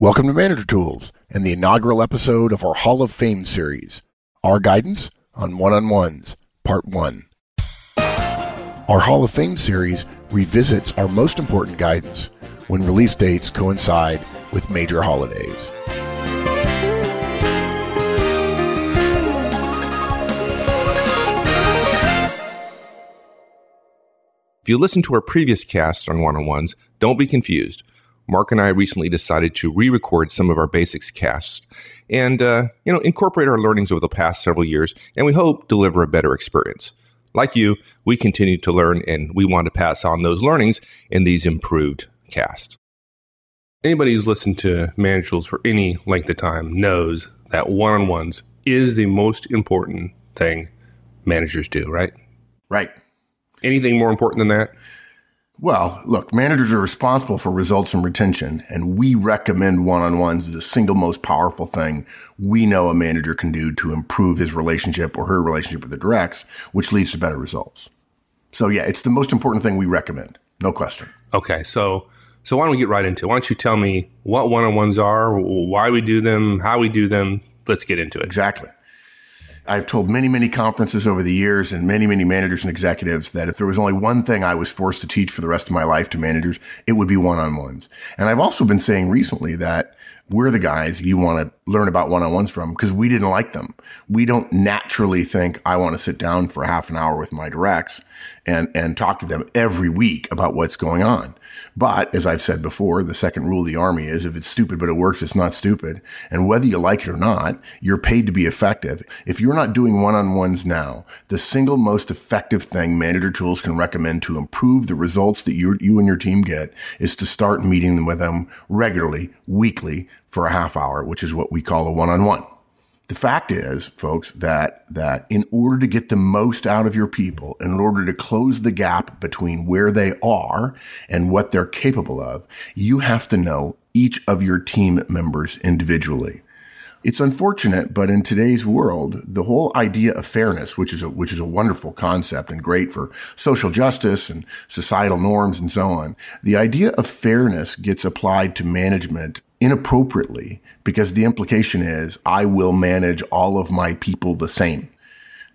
Welcome to Manager Tools and the inaugural episode of our Hall of Fame series, Our Guidance on One on Ones, Part 1. Our Hall of Fame series revisits our most important guidance when release dates coincide with major holidays. If you listen to our previous casts on one on ones, don't be confused. Mark and I recently decided to re-record some of our basics casts and uh, you know incorporate our learnings over the past several years, and we hope deliver a better experience. Like you, we continue to learn, and we want to pass on those learnings in these improved casts. Anybody who's listened to Manager Tools for any length of time knows that one-on-ones is the most important thing managers do, right? Right. Anything more important than that? Well, look, managers are responsible for results and retention, and we recommend one-on-ones as the single most powerful thing we know a manager can do to improve his relationship or her relationship with the directs, which leads to better results. So yeah, it's the most important thing we recommend. No question. Okay, so so why don't we get right into it? Why don't you tell me what one-on-ones are, why we do them, how we do them? Let's get into it. Exactly. I've told many, many conferences over the years and many, many managers and executives that if there was only one thing I was forced to teach for the rest of my life to managers, it would be one-on-ones. And I've also been saying recently that we're the guys you want to learn about one-on-ones from because we didn't like them. We don't naturally think I want to sit down for half an hour with my directs and, and talk to them every week about what's going on. But as I've said before, the second rule of the army is if it's stupid but it works, it's not stupid. And whether you like it or not, you're paid to be effective. If you're not doing one-on-ones now, the single most effective thing Manager Tools can recommend to improve the results that you, you and your team get is to start meeting them with them regularly, weekly for a half hour, which is what we call a one-on-one. The fact is, folks, that, that in order to get the most out of your people, in order to close the gap between where they are and what they're capable of, you have to know each of your team members individually. It's unfortunate, but in today's world, the whole idea of fairness, which is a, which is a wonderful concept and great for social justice and societal norms and so on, the idea of fairness gets applied to management inappropriately because the implication is I will manage all of my people the same.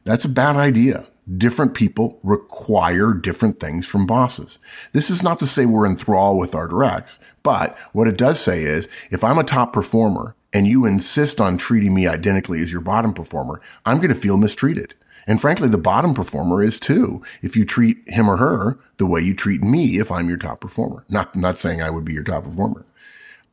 That's a bad idea. Different people require different things from bosses. This is not to say we're in thrall with our directs, but what it does say is if I'm a top performer and you insist on treating me identically as your bottom performer, I'm going to feel mistreated. And frankly, the bottom performer is too if you treat him or her the way you treat me if I'm your top performer. Not, not saying I would be your top performer.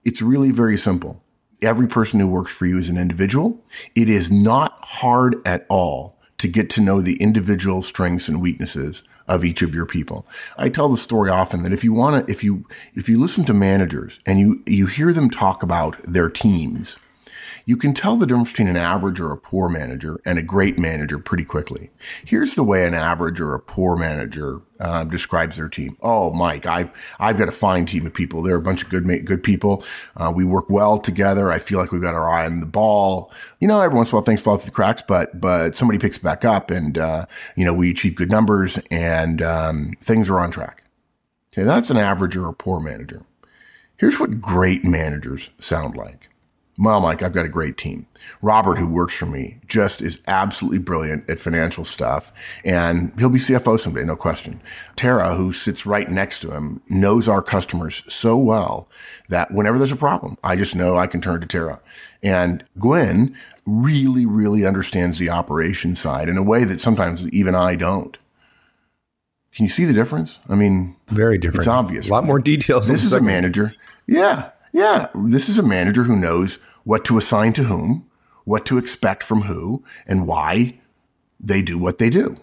It's really very simple. Every person who works for you is an individual. It is not hard at all to get to know the individual strengths and weaknesses of each of your people. I tell the story often that if you want to, if you, if you listen to managers and you, you hear them talk about their teams, you can tell the difference between an average or a poor manager and a great manager pretty quickly. Here's the way an average or a poor manager uh, describes their team. Oh, Mike, I've I've got a fine team of people. They're a bunch of good good people. Uh, we work well together. I feel like we've got our eye on the ball. You know, every once in a while things fall through the cracks, but but somebody picks it back up, and uh, you know we achieve good numbers, and um, things are on track. Okay, that's an average or a poor manager. Here's what great managers sound like. Well, Mike, I've got a great team. Robert, who works for me, just is absolutely brilliant at financial stuff, and he'll be CFO someday, no question. Tara, who sits right next to him, knows our customers so well that whenever there's a problem, I just know I can turn to Tara. And Gwen really, really understands the operation side in a way that sometimes even I don't. Can you see the difference? I mean, very different. It's obvious. A lot more details. This is a manager. Yeah. Yeah, this is a manager who knows what to assign to whom, what to expect from who, and why they do what they do.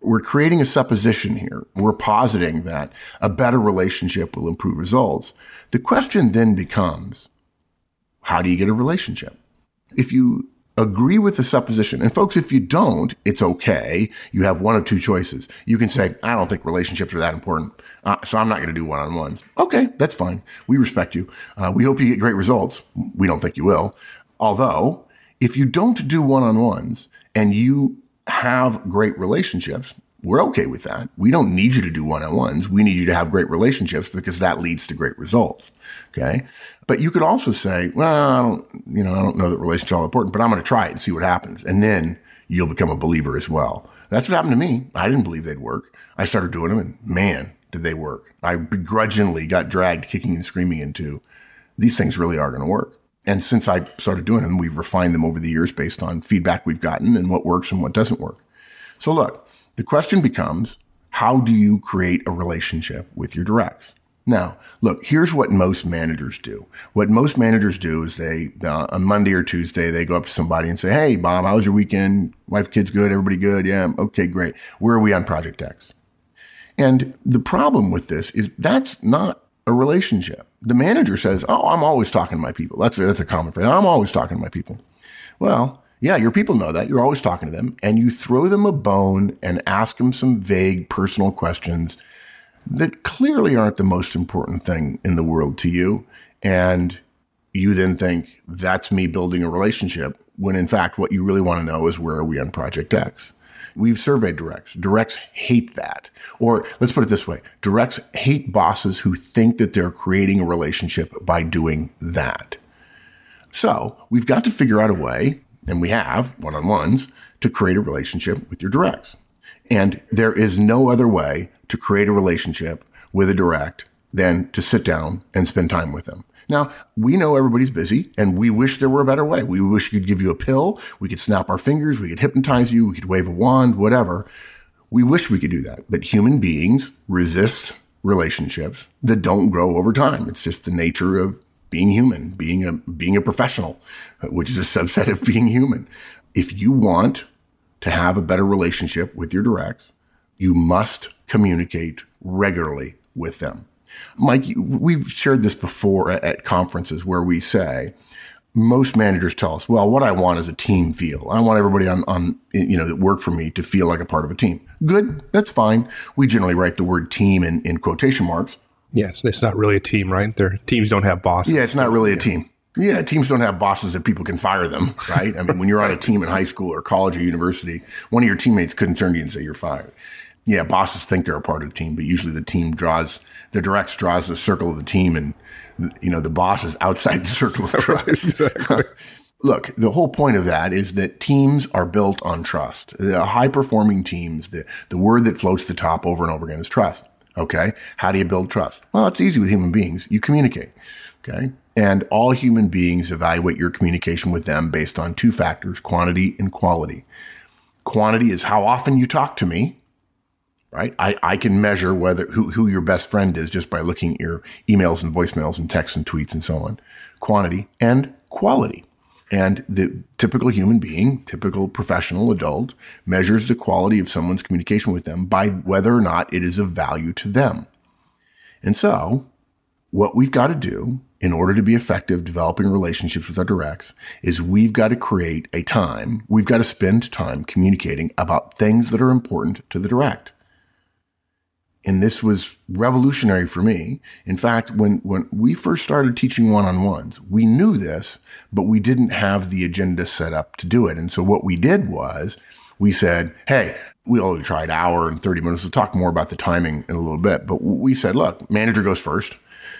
We're creating a supposition here. We're positing that a better relationship will improve results. The question then becomes, how do you get a relationship? If you agree with the supposition. And folks, if you don't, it's okay. You have one of two choices. You can say, I don't think relationships are that important. Uh, so I'm not going to do one on ones. Okay. That's fine. We respect you. Uh, we hope you get great results. We don't think you will. Although if you don't do one on ones and you have great relationships, We're okay with that. We don't need you to do one on ones. We need you to have great relationships because that leads to great results. Okay. But you could also say, well, I don't, you know, I don't know that relationships are important, but I'm going to try it and see what happens. And then you'll become a believer as well. That's what happened to me. I didn't believe they'd work. I started doing them and man, did they work. I begrudgingly got dragged kicking and screaming into these things really are going to work. And since I started doing them, we've refined them over the years based on feedback we've gotten and what works and what doesn't work. So look, the question becomes, how do you create a relationship with your directs? Now, look, here's what most managers do. What most managers do is they, uh, on Monday or Tuesday, they go up to somebody and say, Hey, Bob, how was your weekend? Wife, kids good? Everybody good? Yeah. Okay, great. Where are we on Project X? And the problem with this is that's not a relationship. The manager says, Oh, I'm always talking to my people. That's a, that's a common phrase. I'm always talking to my people. Well, yeah, your people know that. You're always talking to them and you throw them a bone and ask them some vague personal questions that clearly aren't the most important thing in the world to you. And you then think that's me building a relationship when in fact what you really want to know is where are we on project X? We've surveyed directs. Directs hate that. Or let's put it this way. Directs hate bosses who think that they're creating a relationship by doing that. So we've got to figure out a way, and we have one on ones, to create a relationship with your directs. And there is no other way to create a relationship with a direct than to sit down and spend time with them. Now, we know everybody's busy and we wish there were a better way. We wish we could give you a pill. We could snap our fingers. We could hypnotize you. We could wave a wand, whatever. We wish we could do that. But human beings resist relationships that don't grow over time. It's just the nature of being human, being a, being a professional, which is a subset of being human. If you want to have a better relationship with your directs, you must communicate regularly with them. Mike, we've shared this before at conferences where we say, most managers tell us, well, what I want is a team feel. I want everybody on, on, you know, that work for me to feel like a part of a team. Good. That's fine. We generally write the word team in, in quotation marks. Yes. It's not really a team, right? Their teams don't have bosses. Yeah. It's not really a team. Yeah. Teams don't have bosses that people can fire them, right? I mean, when you're on a team in high school or college or university, one of your teammates couldn't turn to you and say you're fired yeah, bosses think they're a part of the team, but usually the team draws the directs draws the circle of the team, and you know the boss is outside the circle of trust. exactly. Look, the whole point of that is that teams are built on trust. The high performing teams, the, the word that floats the top over and over again is trust. Okay. How do you build trust? Well, it's easy with human beings. You communicate. Okay. And all human beings evaluate your communication with them based on two factors, quantity and quality. Quantity is how often you talk to me right? I, I can measure whether who, who your best friend is just by looking at your emails and voicemails and texts and tweets and so on. Quantity and quality. And the typical human being, typical professional adult, measures the quality of someone's communication with them by whether or not it is of value to them. And so, what we've got to do in order to be effective developing relationships with our directs is we've got to create a time, we've got to spend time communicating about things that are important to the direct. And this was revolutionary for me. In fact, when, when we first started teaching one-on-ones, we knew this, but we didn't have the agenda set up to do it. And so what we did was we said, Hey, we only tried hour and 30 minutes. We'll talk more about the timing in a little bit, but we said, look, manager goes first.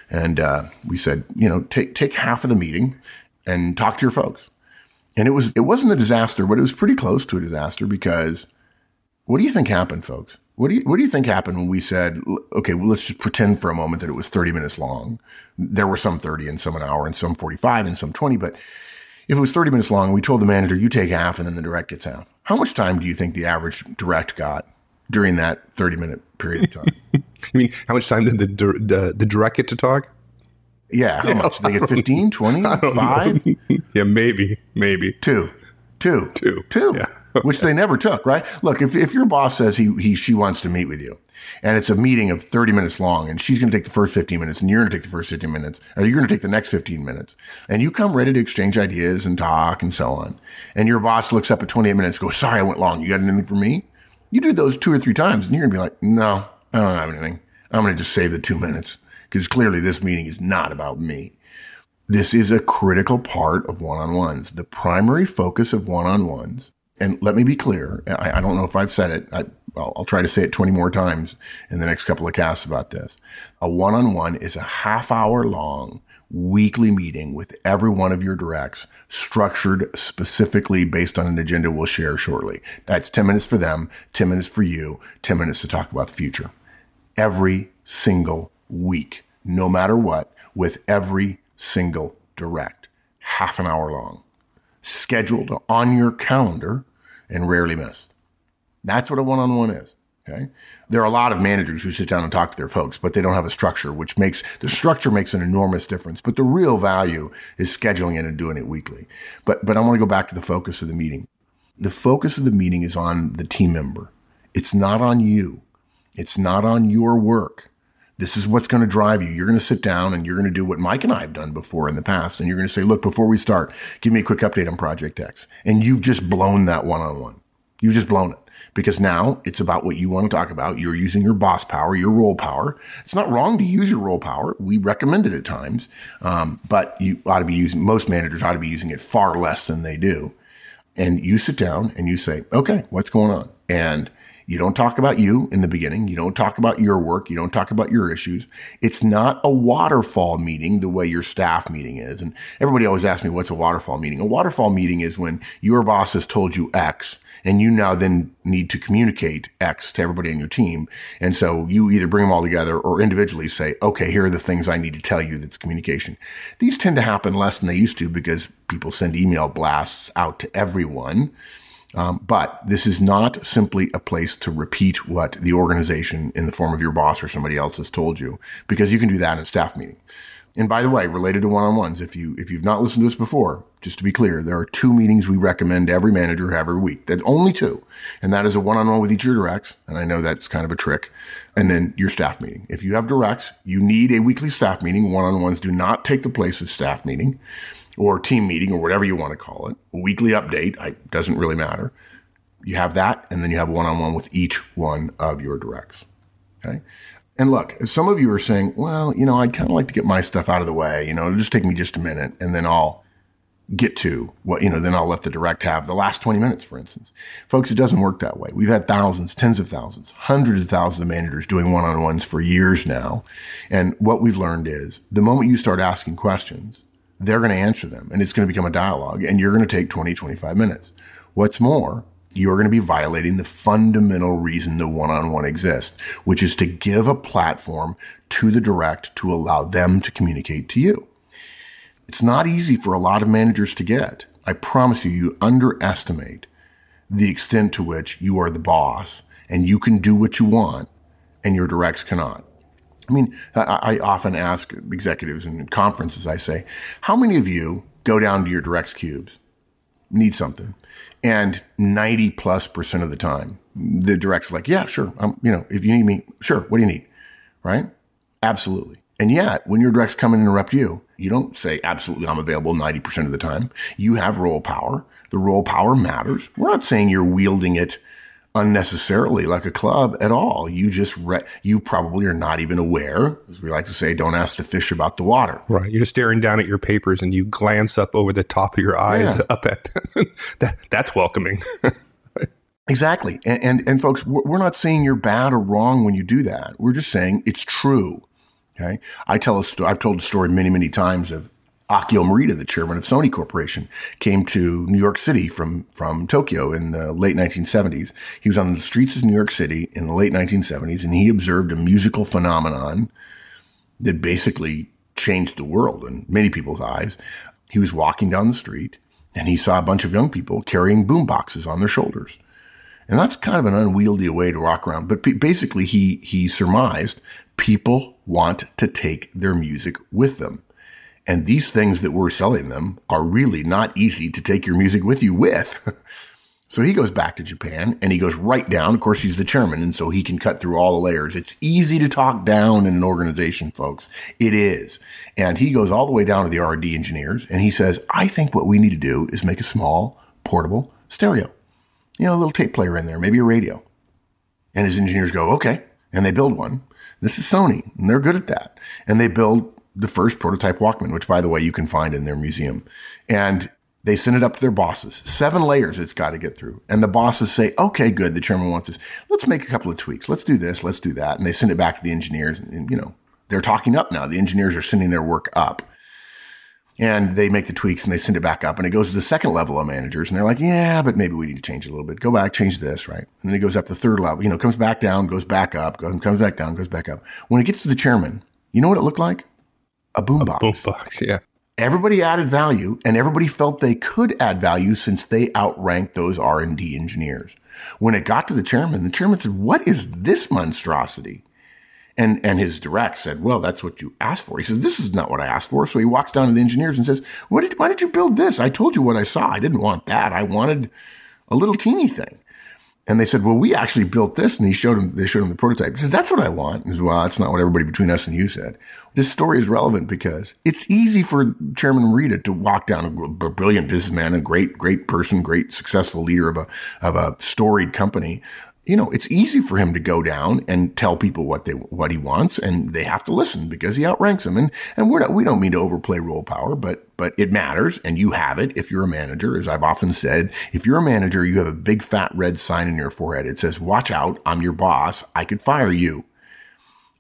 And, uh, we said, you know, take, take half of the meeting and talk to your folks. And it was, it wasn't a disaster, but it was pretty close to a disaster because what do you think happened, folks? What do you what do you think happened when we said, okay, well, let's just pretend for a moment that it was 30 minutes long. There were some 30 and some an hour and some 45 and some 20, but if it was 30 minutes long, we told the manager, you take half and then the direct gets half. How much time do you think the average direct got during that 30 minute period of time? I mean, how much time did the, the, the direct get to talk? Yeah, how yeah, much? Did they get 15, 20, 5? yeah, maybe, maybe. Two. Two. Two. Two. Yeah. which they never took, right? Look, if, if your boss says he, he, she wants to meet with you and it's a meeting of 30 minutes long and she's going to take the first 15 minutes and you're going to take the first 15 minutes or you're going to take the next 15 minutes and you come ready to exchange ideas and talk and so on. And your boss looks up at 28 minutes, goes, sorry, I went long. You got anything for me? You do those two or three times and you're going to be like, no, I don't have anything. I'm going to just save the two minutes because clearly this meeting is not about me. This is a critical part of one-on-ones. The primary focus of one-on-ones and let me be clear. I, I don't know if I've said it. I, I'll, I'll try to say it 20 more times in the next couple of casts about this. A one on one is a half hour long weekly meeting with every one of your directs structured specifically based on an agenda we'll share shortly. That's 10 minutes for them, 10 minutes for you, 10 minutes to talk about the future. Every single week, no matter what, with every single direct, half an hour long, scheduled on your calendar and rarely missed. That's what a one on one is. Okay. There are a lot of managers who sit down and talk to their folks, but they don't have a structure, which makes the structure makes an enormous difference. But the real value is scheduling it and doing it weekly. But, but I want to go back to the focus of the meeting. The focus of the meeting is on the team member. It's not on you. It's not on your work. This is what's going to drive you. You're going to sit down and you're going to do what Mike and I have done before in the past. And you're going to say, look, before we start, give me a quick update on Project X. And you've just blown that one on one. You've just blown it because now it's about what you want to talk about. You're using your boss power, your role power. It's not wrong to use your role power. We recommend it at times, um, but you ought to be using, most managers ought to be using it far less than they do. And you sit down and you say, okay, what's going on? And you don't talk about you in the beginning. You don't talk about your work. You don't talk about your issues. It's not a waterfall meeting the way your staff meeting is. And everybody always asks me, what's a waterfall meeting? A waterfall meeting is when your boss has told you X and you now then need to communicate X to everybody on your team. And so you either bring them all together or individually say, okay, here are the things I need to tell you that's communication. These tend to happen less than they used to because people send email blasts out to everyone. Um, but this is not simply a place to repeat what the organization in the form of your boss or somebody else has told you, because you can do that in a staff meeting. And by the way, related to one-on-ones, if you if you've not listened to us before, just to be clear, there are two meetings we recommend every manager have every week. That's only two, and that is a one-on-one with each of your directs. And I know that's kind of a trick. And then your staff meeting. If you have directs, you need a weekly staff meeting. One-on-ones do not take the place of staff meeting or team meeting or whatever you want to call it. A weekly update I, doesn't really matter. You have that, and then you have one-on-one with each one of your directs. Okay. And look, some of you are saying, well, you know, I'd kind of like to get my stuff out of the way. You know, it'll just take me just a minute and then I'll get to what, you know, then I'll let the direct have the last 20 minutes, for instance. Folks, it doesn't work that way. We've had thousands, tens of thousands, hundreds of thousands of managers doing one on ones for years now. And what we've learned is the moment you start asking questions, they're going to answer them and it's going to become a dialogue and you're going to take 20, 25 minutes. What's more, you're going to be violating the fundamental reason the one-on-one exists, which is to give a platform to the direct to allow them to communicate to you. It's not easy for a lot of managers to get. I promise you, you underestimate the extent to which you are the boss and you can do what you want and your directs cannot. I mean, I, I often ask executives in conferences, I say, how many of you go down to your directs cubes, need something, and 90 plus percent of the time, the director's like, yeah, sure. I'm, you know, if you need me, sure. What do you need? Right? Absolutely. And yet, when your directs come and interrupt you, you don't say, absolutely, I'm available 90% of the time. You have role power. The role power matters. We're not saying you're wielding it unnecessarily like a club at all. You just, re- you probably are not even aware, as we like to say, don't ask the fish about the water. Right. You're staring down at your papers and you glance up over the top of your eyes yeah. up at that. That's welcoming. exactly. And, and, and folks, we're not saying you're bad or wrong when you do that. We're just saying it's true. Okay. I tell a story, I've told a story many, many times of Akio Morita, the chairman of Sony Corporation, came to New York City from, from Tokyo in the late 1970s. He was on the streets of New York City in the late 1970s and he observed a musical phenomenon that basically changed the world in many people's eyes. He was walking down the street and he saw a bunch of young people carrying boom boxes on their shoulders. And that's kind of an unwieldy way to walk around. But basically, he, he surmised people want to take their music with them. And these things that we're selling them are really not easy to take your music with you with. so he goes back to Japan and he goes right down. Of course, he's the chairman, and so he can cut through all the layers. It's easy to talk down in an organization, folks. It is. And he goes all the way down to the R&D engineers and he says, I think what we need to do is make a small, portable stereo. You know, a little tape player in there, maybe a radio. And his engineers go, okay. And they build one. This is Sony, and they're good at that. And they build the first prototype Walkman, which by the way, you can find in their museum. And They send it up to their bosses. Seven layers it's got to get through. And the bosses say, okay, good. The chairman wants this. Let's make a couple of tweaks. Let's do this. Let's do that. And they send it back to the engineers. And, you know, they're talking up now. The engineers are sending their work up and they make the tweaks and they send it back up and it goes to the second level of managers and they're like, yeah, but maybe we need to change it a little bit. Go back, change this, right? And then it goes up the third level, you know, comes back down, goes back up, comes back down, goes back up. When it gets to the chairman, you know what it looked like? A boombox. Boombox, yeah. Everybody added value and everybody felt they could add value since they outranked those R&D engineers. When it got to the chairman, the chairman said, what is this monstrosity? And, and his direct said, well, that's what you asked for. He says, this is not what I asked for. So he walks down to the engineers and says, what did, why did you build this? I told you what I saw. I didn't want that. I wanted a little teeny thing. And they said, well, we actually built this. And he showed him, they showed him the prototype. He says, that's what I want. He says, well, that's not what everybody between us and you said. This story is relevant because it's easy for Chairman Morita to walk down a brilliant businessman, a great, great person, great successful leader of a, of a storied company you know, it's easy for him to go down and tell people what they what he wants, and they have to listen because he outranks them. And and we're not we don't mean to overplay role power, but but it matters, and you have it if you're a manager. As I've often said, if you're a manager, you have a big fat red sign in your forehead. It says, "Watch out, I'm your boss. I could fire you."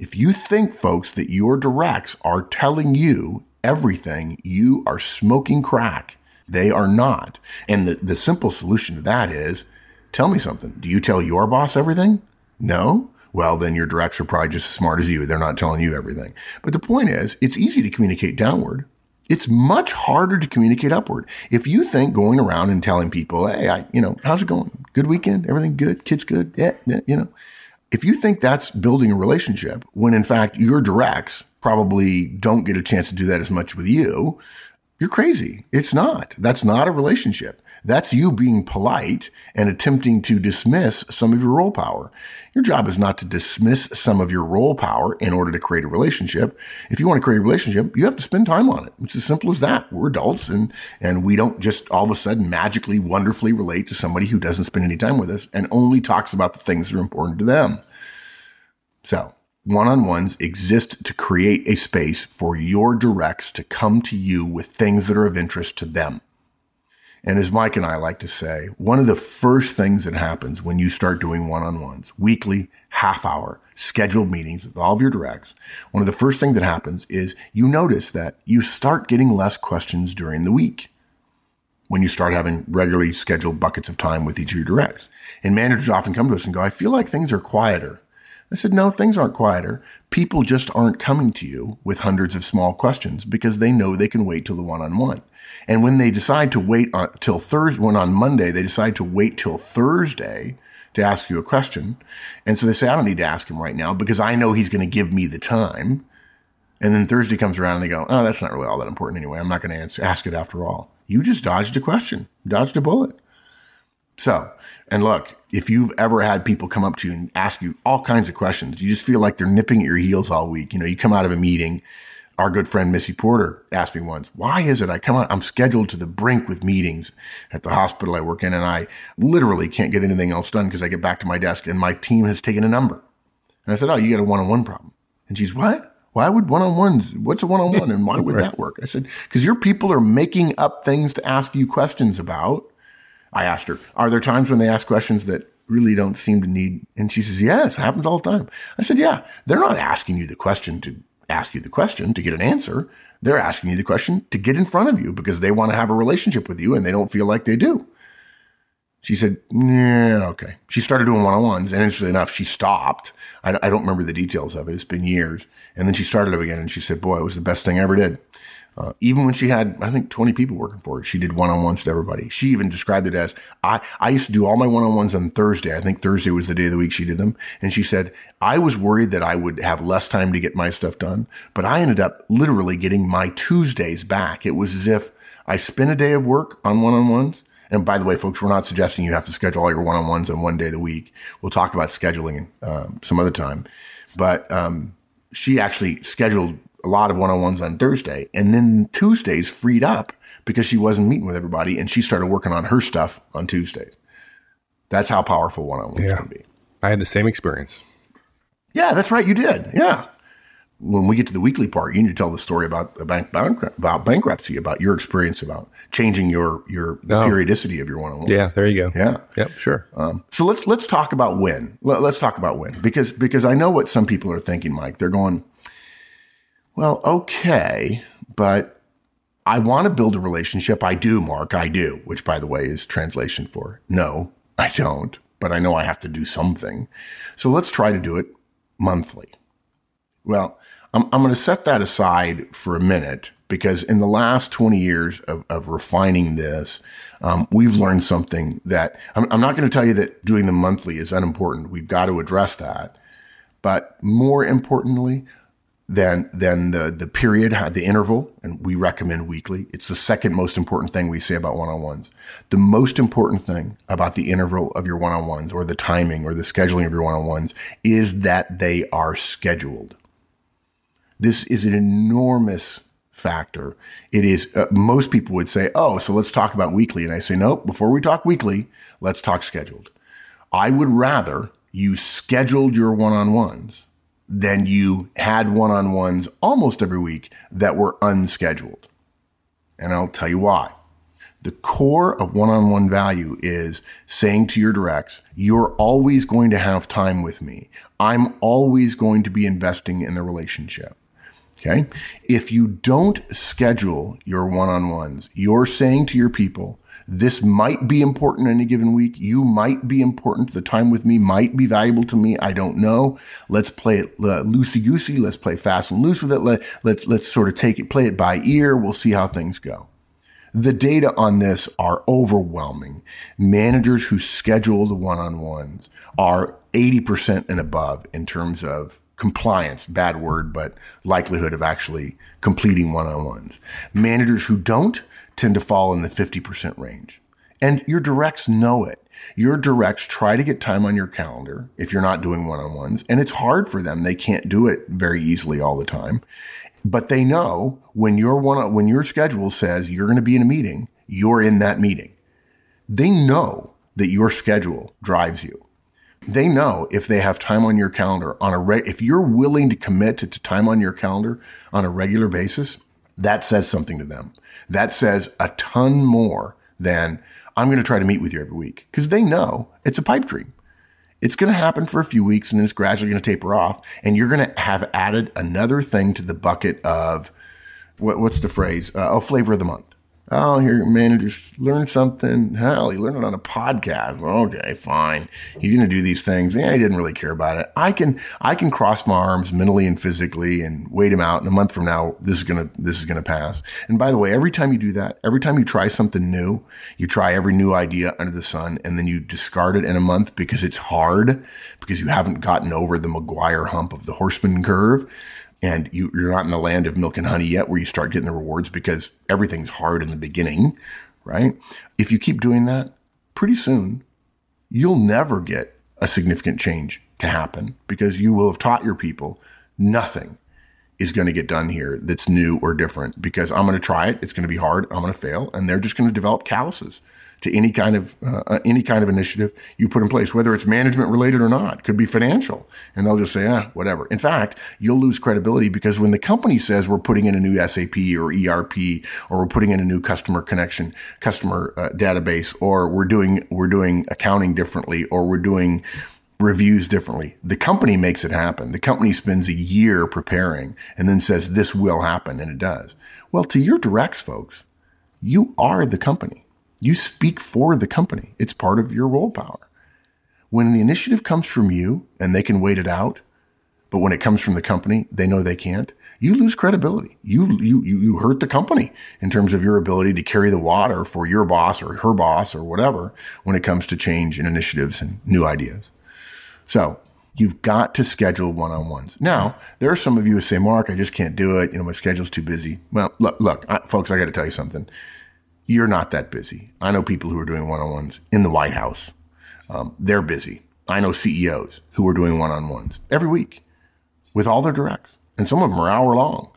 If you think, folks, that your directs are telling you everything, you are smoking crack. They are not. And the, the simple solution to that is Tell me something. Do you tell your boss everything? No? Well, then your directs are probably just as smart as you. They're not telling you everything. But the point is, it's easy to communicate downward. It's much harder to communicate upward. If you think going around and telling people, hey, I, you know, how's it going? Good weekend? Everything good? Kids good? Yeah, yeah, you know. If you think that's building a relationship, when in fact your directs probably don't get a chance to do that as much with you, you're crazy. It's not. That's not a relationship. That's you being polite and attempting to dismiss some of your role power. Your job is not to dismiss some of your role power in order to create a relationship. If you want to create a relationship, you have to spend time on it. It's as simple as that. We're adults and, and we don't just all of a sudden magically, wonderfully relate to somebody who doesn't spend any time with us and only talks about the things that are important to them. So one on ones exist to create a space for your directs to come to you with things that are of interest to them. And as Mike and I like to say, one of the first things that happens when you start doing one on ones, weekly, half hour, scheduled meetings with all of your directs, one of the first things that happens is you notice that you start getting less questions during the week when you start having regularly scheduled buckets of time with each of your directs. And managers often come to us and go, I feel like things are quieter. I said, no, things aren't quieter. People just aren't coming to you with hundreds of small questions because they know they can wait till the one on one. And when they decide to wait on, till Thursday, when on Monday they decide to wait till Thursday to ask you a question. And so they say, I don't need to ask him right now because I know he's going to give me the time. And then Thursday comes around and they go, Oh, that's not really all that important anyway. I'm not going to ask it after all. You just dodged a question, dodged a bullet. So, and look, if you've ever had people come up to you and ask you all kinds of questions, you just feel like they're nipping at your heels all week. You know, you come out of a meeting. Our good friend Missy Porter asked me once, why is it I come on, I'm scheduled to the brink with meetings at the hospital I work in and I literally can't get anything else done because I get back to my desk and my team has taken a number. And I said, Oh, you got a one on one problem. And she's, what? Why would one on ones? What's a one on one and why would right. that work? I said, because your people are making up things to ask you questions about I asked her, are there times when they ask questions that really don't seem to need? And she says, yes, happens all the time. I said, yeah, they're not asking you the question to ask you the question to get an answer. They're asking you the question to get in front of you because they want to have a relationship with you and they don't feel like they do. She said, yeah, okay. She started doing one on ones. And interestingly enough, she stopped. I, I, don't remember the details of it. It's been years. And then she started up again and she said, boy, it was the best thing I ever did. Uh, even when she had, I think, 20 people working for her, she did one on ones to everybody. She even described it as I, I used to do all my one on Thursday. I think Thursday was the day of the week she did them. And she said, I was worried that I would have less time to get my stuff done, but I ended up literally getting my Tuesdays back. It was as if I spent a day of work on one on ones. And by the way, folks, we're not suggesting you have to schedule all your one on ones on one day of the week. We'll talk about scheduling um, some other time. But um, she actually scheduled a lot of one on ones on Thursday. And then Tuesdays freed up because she wasn't meeting with everybody and she started working on her stuff on Tuesdays. That's how powerful one on ones yeah. can be. I had the same experience. Yeah, that's right. You did. Yeah. when we get to the weekly part, you need to tell the story about bank, about bankruptcy, about your experience about changing your your oh. periodicity of your one on one. Yeah, there you go. Yeah, yep, sure. Um, so let's let's talk about when. Let, let's talk about when because because I know what some people are thinking, Mike. They're going, well, okay, but I want to build a relationship. I do, Mark. I do. Which, by the way, is translation for no, I don't. But I know I have to do something. So let's try to do it monthly. Well, I'm, I'm going to set that aside for a minute because in the last 20 years of, of refining this, um, we've learned something that I'm, I'm not going to tell you that doing the monthly is unimportant. We've got to address that. But more importantly, than than the the period, the interval, and we recommend weekly. It's the second most important thing we say about one-on-ones. The most important thing about the interval of your one-on-ones or the timing or the scheduling of your one-on-ones is that they are scheduled. This is an enormous factor. It is, uh, most people would say, oh, so let's talk about weekly. And I say, nope, before we talk weekly, let's talk scheduled. I would rather you scheduled your one on ones than you had one on ones almost every week that were unscheduled. And I'll tell you why. The core of one on one value is saying to your directs, you're always going to have time with me. I'm always going to be investing in the relationship. Okay. If you don't schedule your one on ones, you're saying to your people, this might be important any given week. You might be important. The time with me might be valuable to me. I don't know. Let's play it uh, loosey goosey. Let's play fast and loose with it. Let, let's, let's sort of take it, play it by ear. We'll see how things go. The data on this are overwhelming. Managers who schedule the one on ones are 80% and above in terms of compliance, bad word, but likelihood of actually completing one on ones. Managers who don't tend to fall in the 50% range. And your directs know it. Your directs try to get time on your calendar if you're not doing one on ones. And it's hard for them. They can't do it very easily all the time. But they know when your one, when your schedule says you're going to be in a meeting, you're in that meeting. They know that your schedule drives you. They know if they have time on your calendar on a re- if you're willing to commit to, to time on your calendar on a regular basis, that says something to them. That says a ton more than I'm going to try to meet with you every week because they know it's a pipe dream. It's going to happen for a few weeks and then it's gradually going to taper off. And you're going to have added another thing to the bucket of what, what's the phrase? Uh, oh, flavor of the month. Oh, here your managers learn something. Hell, he learned it on a podcast. Okay, fine. He's going to do these things. Yeah, he didn't really care about it. I can, I can cross my arms mentally and physically and wait him out. And a month from now, this is going to, this is going to pass. And by the way, every time you do that, every time you try something new, you try every new idea under the sun and then you discard it in a month because it's hard because you haven't gotten over the McGuire hump of the horseman curve and you, you're not in the land of milk and honey yet where you start getting the rewards because everything's hard in the beginning, right? If you keep doing that, pretty soon you'll never get a significant change to happen because you will have taught your people nothing is going to get done here that's new or different because I'm going to try it. It's going to be hard. I'm going to fail and they're just going to develop calluses to any kind of uh, uh, any kind of initiative you put in place, whether it's management related or not. Could be financial, and they'll just say, "ah, whatever." In fact, you'll lose credibility because when the company says we're putting in a new SAP or ERP or we're putting in a new customer connection, customer uh, database, or we're doing we're doing accounting differently, or we're doing reviews differently. The company makes it happen. The company spends a year preparing and then says this will happen and it does. Well, to your directs folks, you are the company. You speak for the company. It's part of your role power. When the initiative comes from you and they can wait it out, but when it comes from the company, they know they can't. You lose credibility. You, you, you, hurt the company in terms of your ability to carry the water for your boss or her boss or whatever when it comes to change and initiatives and new ideas. So you've got to schedule one-on-ones. Now, there are some of you who say, Mark, I just can't do it. You know, my schedule's too busy. Well, look, look, I, folks, I got to tell you something you're not that busy. I know people who are doing one on ones in the White House. Um, they're busy. I know CEOs who are doing one on ones every week with all their directs. And some of them are hour long.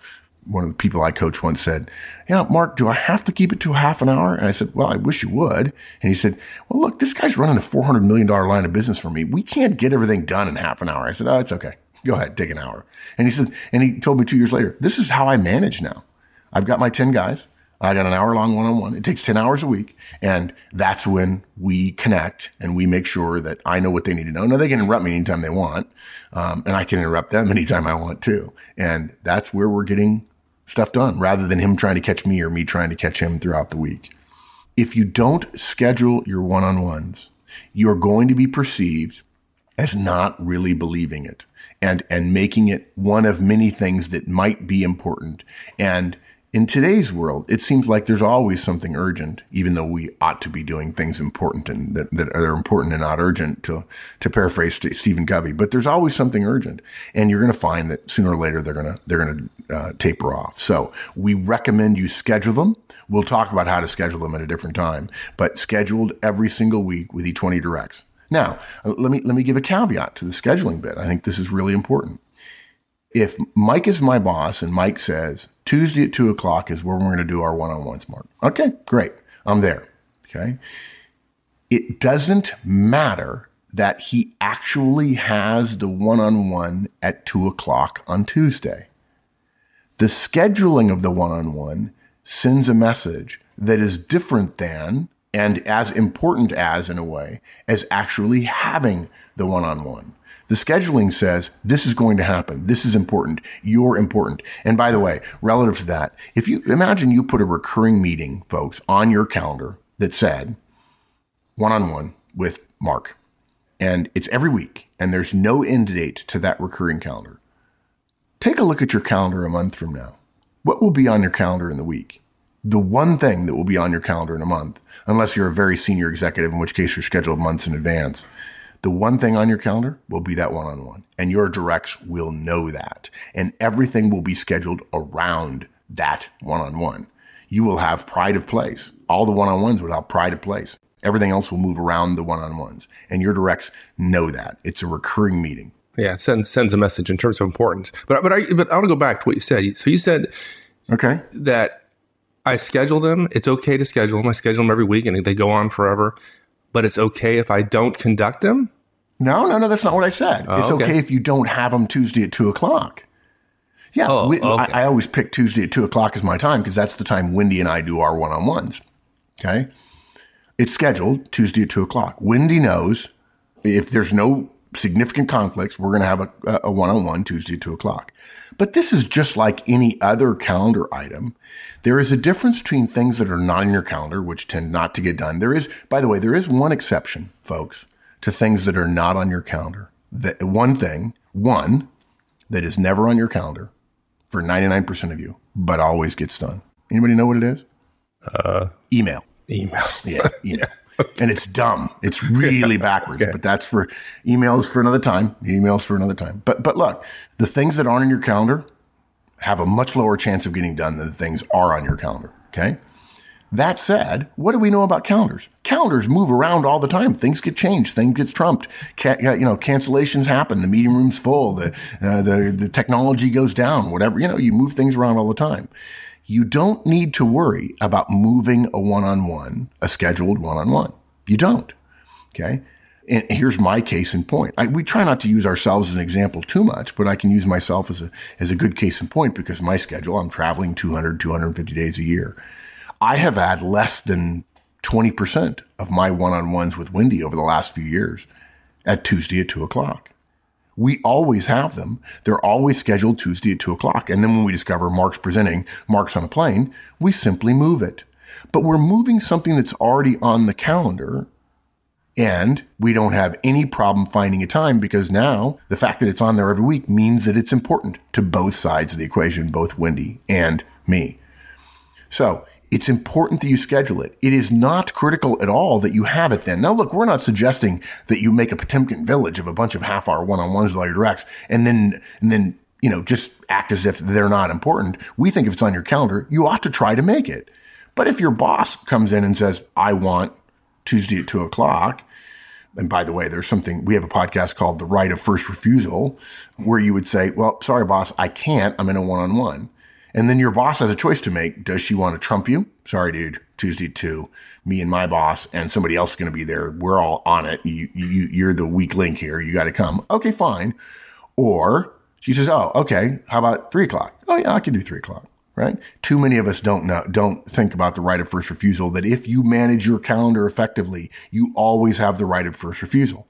One of the people I coach once said, Yeah, Mark, do I have to keep it to half an hour? And I said, Well, I wish you would. And he said, Well, look, this guy's running a $400 million line of business for me. We can't get everything done in half an hour. I said, Oh, it's okay. Go ahead, take an hour. And he said, and he told me two years later, this is how I manage now. I've got my 10 guys. I got an hour long one on one. It takes 10 hours a week. And that's when we connect and we make sure that I know what they need to know. Now they can interrupt me anytime they want. Um, and I can interrupt them anytime I want to. And that's where we're getting stuff done rather than him trying to catch me or me trying to catch him throughout the week. If you don't schedule your one on ones, you're going to be perceived as not really believing it and, and making it one of many things that might be important. And in today's world, it seems like there's always something urgent, even though we ought to be doing things important and that, that are important and not urgent to, to paraphrase Stephen Covey. But there's always something urgent. And you're going to find that sooner or later they're going to, they're going to uh, taper off. So we recommend you schedule them. We'll talk about how to schedule them at a different time, but scheduled every single week with E20 directs. Now, let me, let me give a caveat to the scheduling bit. I think this is really important if Mike is my boss and Mike says Tuesday at two o'clock is where we're going to do our one on ones, Mark. Okay, great. I'm there. Okay. It doesn't matter that he actually has the one on one at two o'clock on Tuesday. The scheduling of the one on one sends a message that is different than and as important as, in a way, as actually having the one on one. The scheduling says this is going to happen. This is important. You're important. And by the way, relative to that, if you imagine you put a recurring meeting, folks, on your calendar that said one on one with Mark, and it's every week, and there's no end date to that recurring calendar. Take a look at your calendar a month from now. What will be on your calendar in the week? The one thing that will be on your calendar in a month, unless you're a very senior executive, in which case you're scheduled months in advance, the one thing on your calendar will be that one on one and your directs will know that and everything will be scheduled around that one on one. You will have pride of place. All the one on ones will have pride of place. Everything else will move around the one on ones and your directs know that it's a recurring meeting. Yeah. Sends, sends a message in terms of importance. But, but I, but I want to go back to what you said. So you said, okay, that I schedule them. It's okay to schedule them. I schedule them every week and they go on forever but it's okay if I don't conduct them? No, no, no, that's not what I said. Oh, it's okay. okay. if you don't have them Tuesday at two o'clock. Yeah, oh, we, okay. I, I, always pick Tuesday at two o'clock as my time because that's the time Wendy and I do our one on ones. Okay. It's scheduled Tuesday at two o'clock. Wendy knows if there's no significant conflicts, we're going to have a one on one Tuesday at two o'clock. But this is just like any other calendar item. There is a difference between things that are not in your calendar, which tend not to get done. There is, by the way, there is one exception, folks, to things that are not on your calendar. The one thing, one that is never on your calendar for 99% of you, but always gets done. Anybody know what it is? Uh, email. Email. Yeah, email. and it's dumb. It's really backwards. okay. But that's for emails for another time. Emails for another time. But but look, the things that aren't in your calendar have a much lower chance of getting done than the things are on your calendar. Okay. That said, what do we know about calendars? Calendars move around all the time. Things get changed. Things get trumped. Ca- you know, cancellations happen. The meeting room's full. The, uh, the, the technology goes down. Whatever. You know, you move things around all the time. You don't need to worry about moving a one-on-one, a scheduled one-on-one. You don't. Okay. And here's my case in point. I, we try not to use ourselves as an example too much, but I can use myself as a, as a good case in point because my schedule, I'm traveling 200, 250 days a year. I have had less than 20% of my one-on-ones with Wendy over the last few years at Tuesday at two o'clock. We always have them. They're always scheduled Tuesday at two o'clock. And then when we discover Mark's presenting, Mark's on a plane, we simply move it. But we're moving something that's already on the calendar and we don't have any problem finding a time because now the fact that it's on there every week means that it's important to both sides of the equation, both Wendy and me. So it's important that you schedule it. It is not critical at all that you have it then. Now, look, we're not suggesting that you make a Potemkin village of a bunch of half hour one on ones with all your directs and then, and then, you know, just act as if they're not important. We think if it's on your calendar, you ought to try to make it. But if your boss comes in and says, I want Tuesday at two o'clock, and by the way, there's something, we have a podcast called The Right of First Refusal, where you would say, well, sorry, boss, I can't. I'm in a one on one. And then your boss has a choice to make. Does she want to trump you? Sorry, dude. Tuesday two, me and my boss and somebody else is going to be there. We're all on it. You, you, you're the weak link here. You got to come. Okay, fine. Or she says, Oh, okay. How about three o'clock? Oh, yeah, I can do three o'clock. Right. Too many of us don't know, don't think about the right of first refusal that if you manage your calendar effectively, you always have the right of first refusal.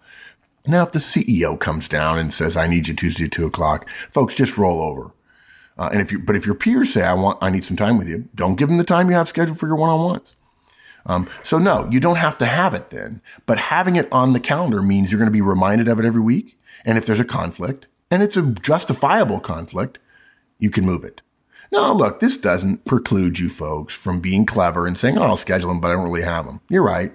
Now, if the CEO comes down and says, I need you Tuesday at two o'clock, folks, just roll over. Uh, and if you, but if your peers say, I want, I need some time with you, don't give them the time you have scheduled for your one-on-ones. Um, so no, you don't have to have it then, but having it on the calendar means you're going to be reminded of it every week. And if there's a conflict and it's a justifiable conflict, you can move it. Now, look, this doesn't preclude you folks from being clever and saying, oh, I'll schedule them, but I don't really have them. You're right.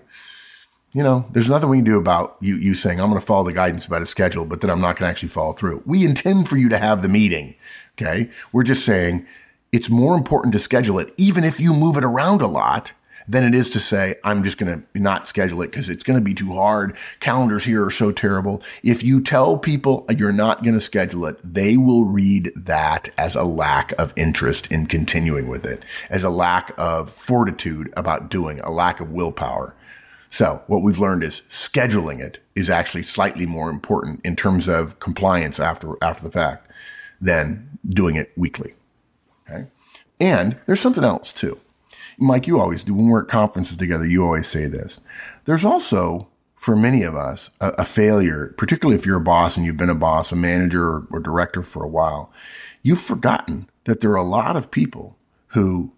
You know, there's nothing we can do about you, you saying, I'm going to follow the guidance about a schedule, but then I'm not going to actually follow through. We intend for you to have the meeting. Okay. We're just saying it's more important to schedule it, even if you move it around a lot than it is to say, I'm just going to not schedule it because it's going to be too hard. Calendars here are so terrible. If you tell people uh, you're not going to schedule it, they will read that as a lack of interest in continuing with it, as a lack of fortitude about doing, a lack of willpower. So what we've learned is scheduling it is actually slightly more important in terms of compliance after, after the fact than doing it weekly. Okay. And there's something else too. Mike, you always do. When we're at conferences together, you always say this. There's also, for many of us, a, a failure, particularly if you're a boss and you've been a boss, a manager, or, or director for a while. You've forgotten that there are a lot of people who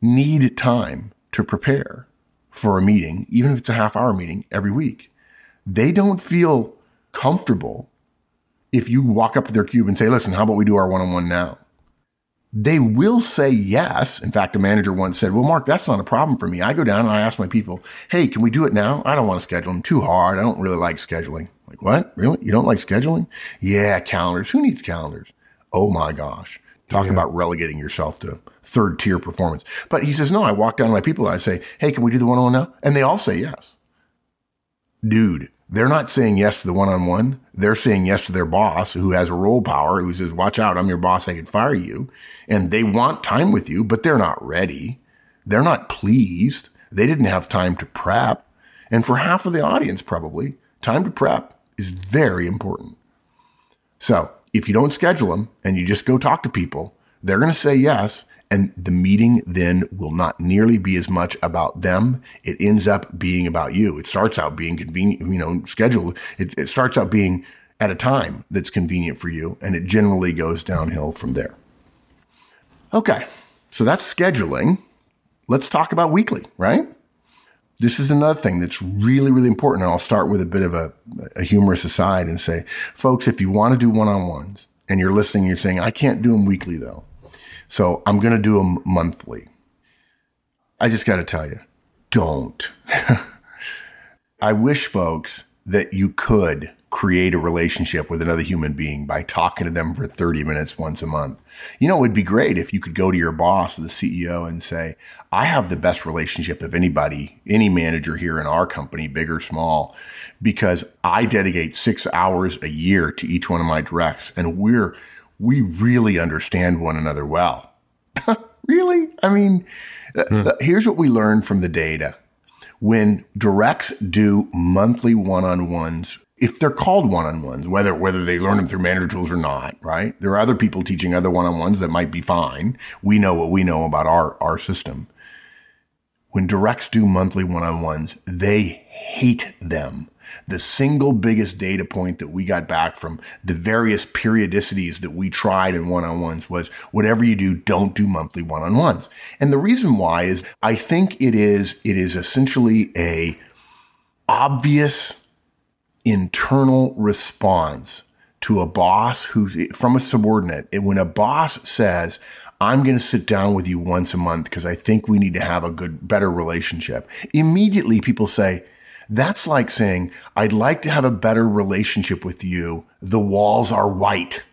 need time to prepare for a meeting, even if it's a half hour meeting every week. They don't feel comfortable if you walk up to their cube and say, listen, how about we do our one on one now? they will say yes. In fact, a manager once said, well, Mark, that's not a problem for me. I go down and I ask my people, Hey, can we do it now? I don't want to schedule them too hard. I don't really like scheduling. Like, what? Really? You don't like scheduling? Yeah, calendars. Who needs calendars? Oh my gosh. Talk yeah. about relegating yourself to third tier performance. But he says, no, I walk down to my people. I say, Hey, can we do the one on one now? And they all say yes. Dude, they're not saying yes to the one on one. They're saying yes to their boss who has a role power, who says, watch out, I'm your boss, I could fire you. And they want time with you, but they're not ready. They're not pleased. They didn't have time to prep. And for half of the audience, probably, time to prep is very important. So if you don't schedule them and you just go talk to people, they're going to say yes and the meeting then will not nearly be as much about them. It ends up being about you. It starts out being convenient, you know, scheduled. It, it starts out being at a time that's convenient for you, and it generally goes downhill from there. Okay, so that's scheduling. Let's talk about weekly, right? This is another thing that's really, really important. And I'll start with a bit of a, a humorous aside and say, folks, if you want to do one on ones and you're listening, you're saying, I can't do them weekly though. So I'm going to do them monthly. I just got to tell you, don't. I wish folks that you could create a relationship with another human being by talking to them for 30 minutes once a month. You know, it would be great if you could go to your boss, the CEO, and say, I have the best relationship of anybody, any manager here in our company, big or small, because I dedicate six hours a year to each one of my directs and we're we really understand one another well. really? I mean, uh, hmm. uh, here's what we learned from the data. When directs do monthly one-on-ones, if they're called one-on-ones, whether whether they learn them through manager tools or not, right? There are other people teaching other one-on-ones that might be fine. We know what we know about our our system. When directs do monthly one-on-ones, they hate them the single biggest data point that we got back from the various periodicities that we tried in one-on-ones was whatever you do, don't do monthly one-on-ones. And the reason why is I think it is, it is essentially a obvious internal response to a boss who's from a subordinate. And when a boss says, I'm going to sit down with you once a month because I think we need to have a good, better relationship. Immediately people say, that's like saying, I'd like to have a better relationship with you. The walls are white.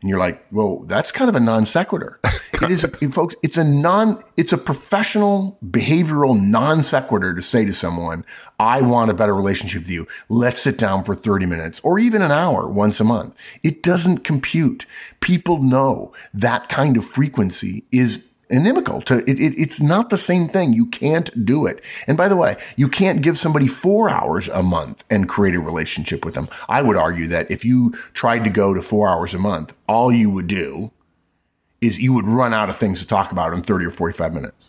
And you're like, well, that's kind of a non sequitur. it is, folks, it's a non, it's a professional behavioral non sequitur to say to someone, I want a better relationship with you. Let's sit down for 30 minutes or even an hour once a month. It doesn't compute. People know that kind of frequency is inimical to it, it, It's not the same thing. You can't do it. And by the way, you can't give somebody four hours a month and create a relationship with them. I would argue that if you tried to go to four hours a month, all you would do is you would run out of things to talk about in 30 or 45 minutes.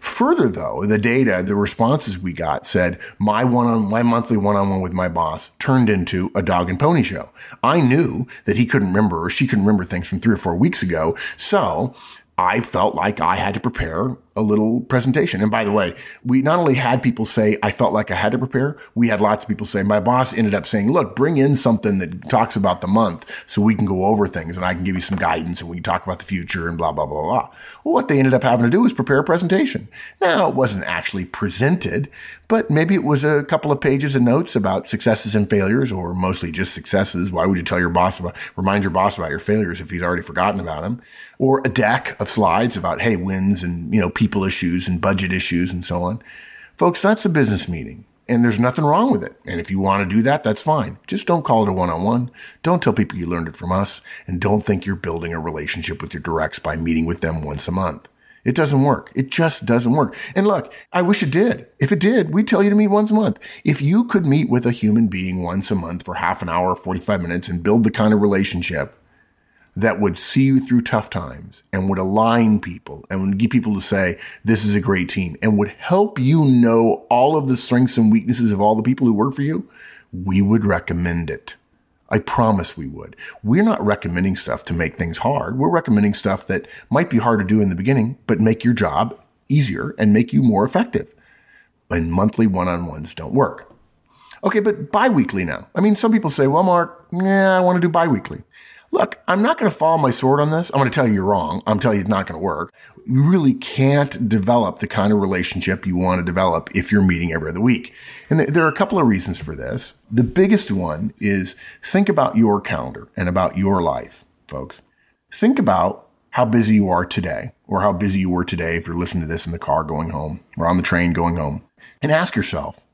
Further, though, the data, the responses we got said my one on my monthly one on one with my boss turned into a dog and pony show. I knew that he couldn't remember or she couldn't remember things from three or four weeks ago. So I felt like I had to prepare a little presentation. And by the way, we not only had people say, I felt like I had to prepare, we had lots of people say, my boss ended up saying, look, bring in something that talks about the month so we can go over things and I can give you some guidance and we can talk about the future and blah, blah, blah, blah. Well, what they ended up having to do was prepare a presentation. Now, it wasn't actually presented, but maybe it was a couple of pages of notes about successes and failures or mostly just successes. Why would you tell your boss about, remind your boss about your failures if he's already forgotten about them? Or a deck of slides about, hey, wins and, you know, people issues and budget issues and so on. Folks, that's a business meeting and there's nothing wrong with it. And if you want to do that, that's fine. Just don't call it a one on one. Don't tell people you learned it from us and don't think you're building a relationship with your directs by meeting with them once a month. It doesn't work. It just doesn't work. And look, I wish it did. If it did, we'd tell you to meet once a month. If you could meet with a human being once a month for half an hour, 45 minutes and build the kind of relationship that would see you through tough times and would align people and would get people to say, this is a great team and would help you know all of the strengths and weaknesses of all the people who work for you, we would recommend it. I promise we would. We're not recommending stuff to make things hard. We're recommending stuff that might be hard to do in the beginning, but make your job easier and make you more effective. And monthly one-on-ones don't work. Okay, but bi weekly now. I mean, some people say, well, Mark, yeah, I want to do biweekly. Look, I'm not going to follow my sword on this. I'm going to tell you you're wrong. I'm telling you it's not going to work. You really can't develop the kind of relationship you want to develop if you're meeting every other week. And there are a couple of reasons for this. The biggest one is think about your calendar and about your life, folks. Think about how busy you are today or how busy you were today if you're listening to this in the car going home or on the train going home and ask yourself,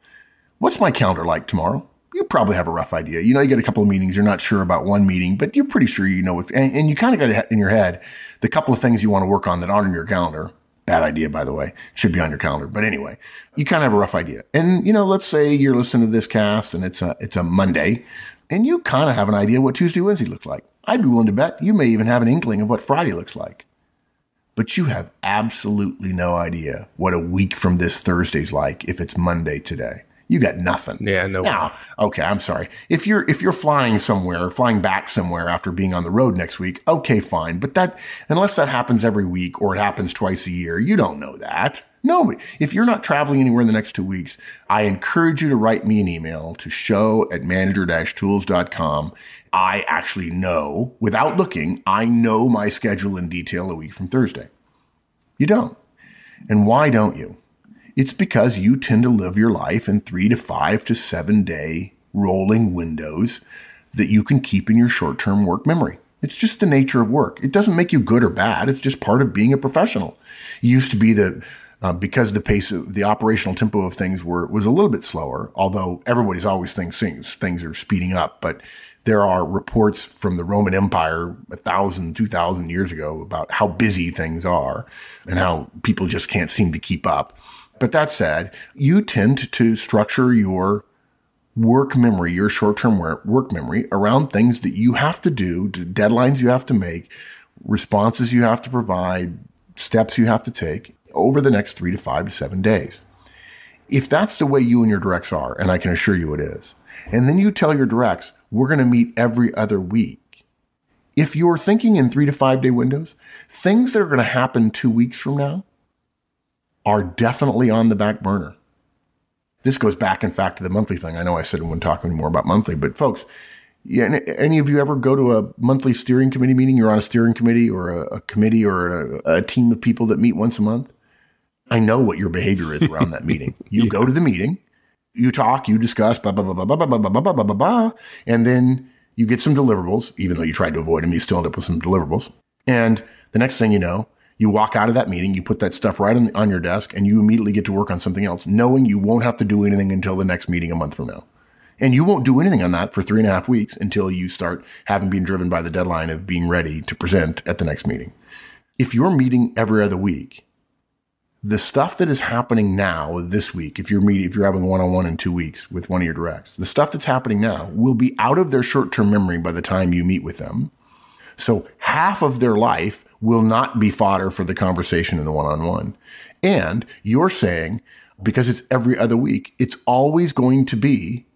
what's my calendar like tomorrow? You probably have a rough idea. You know, you get a couple of meetings, you're not sure about one meeting, but you're pretty sure you know if, and, and you kind of got in your head the couple of things you want to work on that aren't in your calendar. Bad idea, by the way. Should be on your calendar. But anyway, you kind of have a rough idea. And, you know, let's say you're listening to this cast and it's a, it's a Monday and you kind of have an idea what Tuesday, Wednesday looks like. I'd be willing to bet you may even have an inkling of what Friday looks like. But you have absolutely no idea what a week from this Thursday's like if it's Monday today you got nothing. Yeah, no. Now, okay, I'm sorry. If you're if you're flying somewhere, flying back somewhere after being on the road next week, okay, fine. But that unless that happens every week or it happens twice a year, you don't know that. No, if you're not traveling anywhere in the next two weeks, I encourage you to write me an email to show at manager-tools.com. I actually know, without looking, I know my schedule in detail a week from Thursday. You don't. And why don't you? It's because you tend to live your life in three to five to seven day rolling windows that you can keep in your short term work memory. It's just the nature of work. It doesn't make you good or bad. It's just part of being a professional. It used to be that uh, because the pace of the operational tempo of things were was a little bit slower, although everybody's always thinks things things are speeding up. But there are reports from the Roman Empire a thousand, two thousand years ago about how busy things are and how people just can't seem to keep up. But that said, you tend to structure your work memory, your short term work memory around things that you have to do, deadlines you have to make, responses you have to provide, steps you have to take over the next three to five to seven days. If that's the way you and your directs are, and I can assure you it is, and then you tell your directs, we're going to meet every other week. If you're thinking in three to five day windows, things that are going to happen two weeks from now are definitely on the back burner. This goes back, in fact, to the monthly thing. I know I said I wouldn't talk anymore about monthly, but folks, yeah, any of you ever go to a monthly steering committee meeting? You're on a steering committee or a, a committee or a, a, team of people that meet once a month. I know what your behavior is around that meeting. You yeah. go to the meeting, you talk, you discuss, blah, blah, blah, blah, blah, blah, blah, blah, blah, blah, blah, blah, and then you get some deliverables. Even though you tried to avoid them, you still end up with some deliverables. And the next thing you know, you walk out of that meeting, you put that stuff right on, on your desk, and you immediately get to work on something else, knowing you won't have to do anything until the next meeting a month from now. And you won't do anything on that for three and a half weeks until you start having been driven by the deadline of being ready to present at the next meeting. if you're meeting every other week, the stuff that is happening now this week, if you're meeting, if you're having one on one in two weeks with one of your directs, the stuff that's happening now will be out of their short term memory by the time you meet with them. So half of their life will not be fodder for the conversation in the one on one. And you're saying, because it's every other week, it's always going to be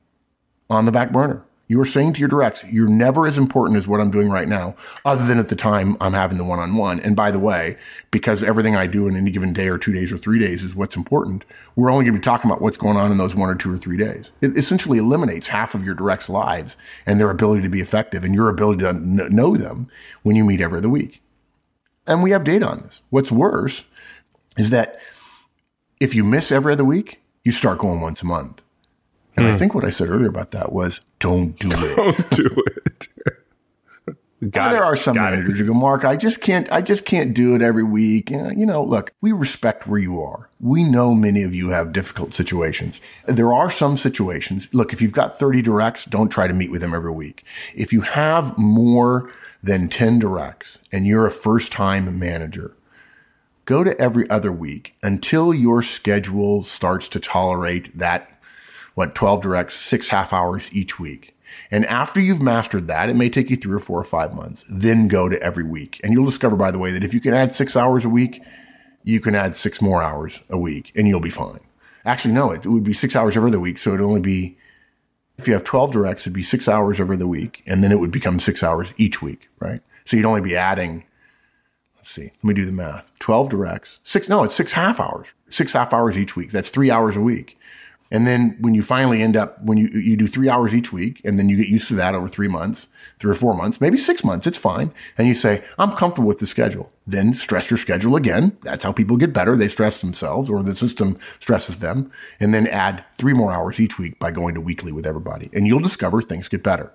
on the back burner. You are saying to your directs, you're never as important as what I'm doing right now, other than at the time I'm having the one on one. And by the way, because everything I do in any given day or two days or three days is what's important, we're only going to be talking about what's going on in those one or two or three days. It essentially eliminates half of your directs' lives and their ability to be effective and your ability to know them when you meet every other week. And we have data on this. What's worse is that if you miss every other week, you start going once a month. And mm. I hmm. think what I said earlier about that was don't do it. Don't do it. Got there are some Got managers who go, Mark, I just can't, I just can't do it every week. You know, look, we respect where you are. We know many of you have difficult situations. There are some situations. Look, if you've got 30 directs, don't try to meet with them every week. If you have more than 10 directs and you're a first time manager, go to every other week until your schedule starts to tolerate that what 12 directs, six half hours each week. And after you've mastered that, it may take you three or four or five months. Then go to every week. And you'll discover, by the way, that if you can add six hours a week, you can add six more hours a week and you'll be fine. Actually, no, it, would be six hours every other week. So it'd only be, if you have 12 directs, it'd be six hours over the week. And then it would become six hours each week, right? So you'd only be adding, let's see, let me do the math. 12 directs, six, no, it's six half hours, six half hours each week. That's three hours a week. And then when you finally end up, when you, you do three hours each week and then you get used to that over three months, three or four months, maybe six months, it's fine. And you say, I'm comfortable with the schedule. Then stress your schedule again. That's how people get better. They stress themselves or the system stresses them and then add three more hours each week by going to weekly with everybody. And you'll discover things get better.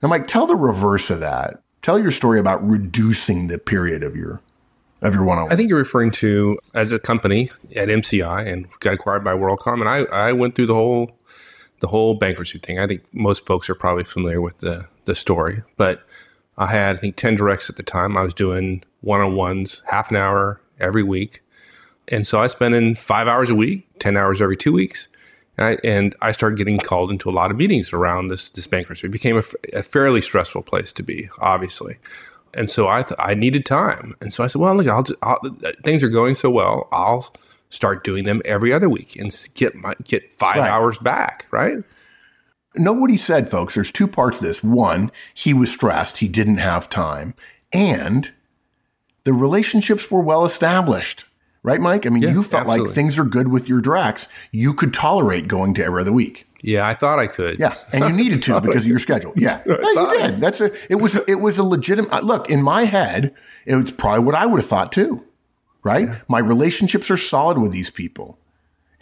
Now, Mike, tell the reverse of that. Tell your story about reducing the period of your of your one on I think you're referring to as a company at MCI and got acquired by WorldCom, and I, I went through the whole the whole bankruptcy thing. I think most folks are probably familiar with the the story, but I had I think ten directs at the time. I was doing one on ones, half an hour every week, and so I spent in five hours a week, ten hours every two weeks. And I, and I started getting called into a lot of meetings around this this bankruptcy. It became a, a fairly stressful place to be, obviously. And so I th- I needed time, and so I said, well, look, I'll, just, I'll, things are going so well, I'll start doing them every other week and get my get five right. hours back, right? Know what he said, folks. There's two parts to this. One, he was stressed, he didn't have time, and the relationships were well established. Right, Mike? I mean, yeah, you felt absolutely. like things are good with your directs. You could tolerate going to every other week. Yeah, I thought I could. Yeah, and you needed to because of your schedule. Yeah, no, you did. That's a. It was. It was a legitimate. Look, in my head, it was probably what I would have thought too. Right. Yeah. My relationships are solid with these people,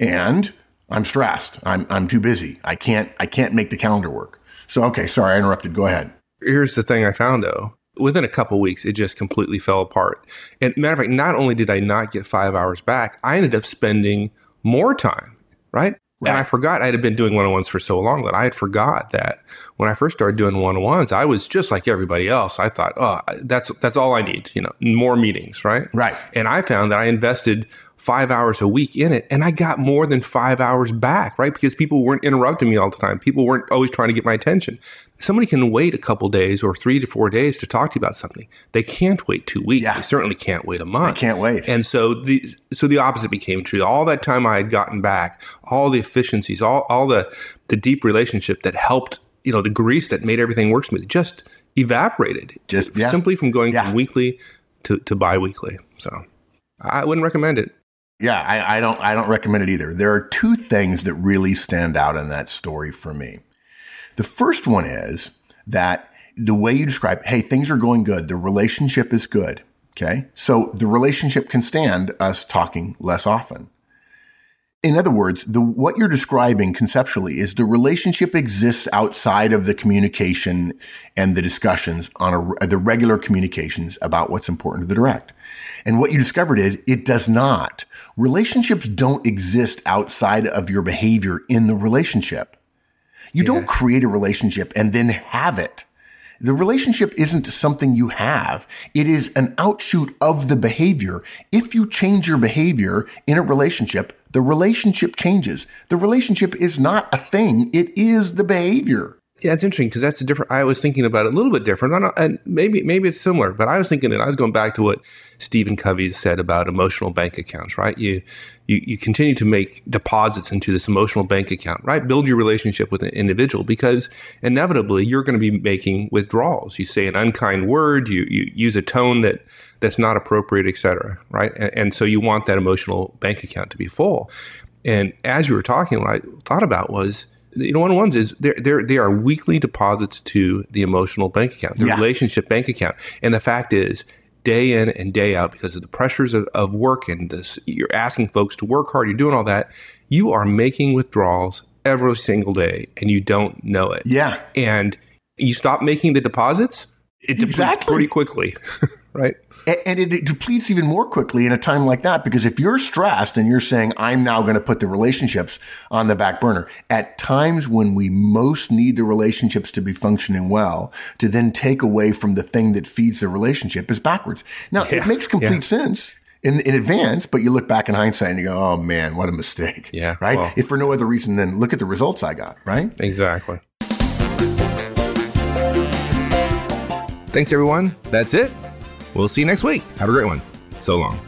and I'm stressed. I'm I'm too busy. I can't. I can't make the calendar work. So okay, sorry, I interrupted. Go ahead. Here's the thing I found though. Within a couple weeks, it just completely fell apart. And matter of fact, not only did I not get five hours back, I ended up spending more time. Right. Right. And I forgot I had been doing one on ones for so long that I had forgot that when I first started doing one on ones, I was just like everybody else. I thought, oh, that's that's all I need, you know, more meetings, right? Right. And I found that I invested five hours a week in it, and I got more than five hours back, right? Because people weren't interrupting me all the time. People weren't always trying to get my attention somebody can wait a couple days or three to four days to talk to you about something. They can't wait two weeks. Yeah. They certainly can't wait a month. They can't wait. And so the so the opposite became true. All that time I had gotten back, all the efficiencies, all all the the deep relationship that helped, you know, the grease that made everything work smoothly just evaporated. Just yeah. simply from going yeah. from weekly to, to biweekly. So I wouldn't recommend it. Yeah, I, I don't I don't recommend it either. There are two things that really stand out in that story for me. The first one is that the way you describe, hey, things are going good. The relationship is good. Okay. So the relationship can stand us talking less often. In other words, the, what you're describing conceptually is the relationship exists outside of the communication and the discussions on a, the regular communications about what's important to the direct. And what you discovered is it does not. Relationships don't exist outside of your behavior in the relationship. You yeah. don't create a relationship and then have it. The relationship isn't something you have. It is an outshoot of the behavior. If you change your behavior in a relationship, the relationship changes. The relationship is not a thing. It is the behavior. Yeah, it's interesting because that's a different. I was thinking about it a little bit different, and maybe maybe it's similar. But I was thinking that I was going back to what Stephen Covey said about emotional bank accounts. Right, you you you continue to make deposits into this emotional bank account. Right, build your relationship with an individual because inevitably you're going to be making withdrawals. You say an unkind word, you you use a tone that that's not appropriate, etc. Right, and, and so you want that emotional bank account to be full. And as you were talking, what I thought about was you know, one on ones is they're, they're, they are weekly deposits to the emotional bank account, the yeah. relationship bank account. And the fact is, day in and day out, because of the pressures of, of work and this, you're asking folks to work hard, you're doing all that, you are making withdrawals every single day and you don't know it. Yeah. And you stop making the deposits, it depletes exactly. pretty quickly, right? And it depletes even more quickly in a time like that because if you're stressed and you're saying, I'm now going to put the relationships on the back burner, at times when we most need the relationships to be functioning well, to then take away from the thing that feeds the relationship is backwards. Now, yeah, it makes complete yeah. sense. In, in advance, but you look back in hindsight and you go, oh man, what a mistake. Yeah. Right. Well, if for no other reason than look at the results I got, right? Exactly. Thanks, everyone. That's it. We'll see you next week. Have a great one. So long.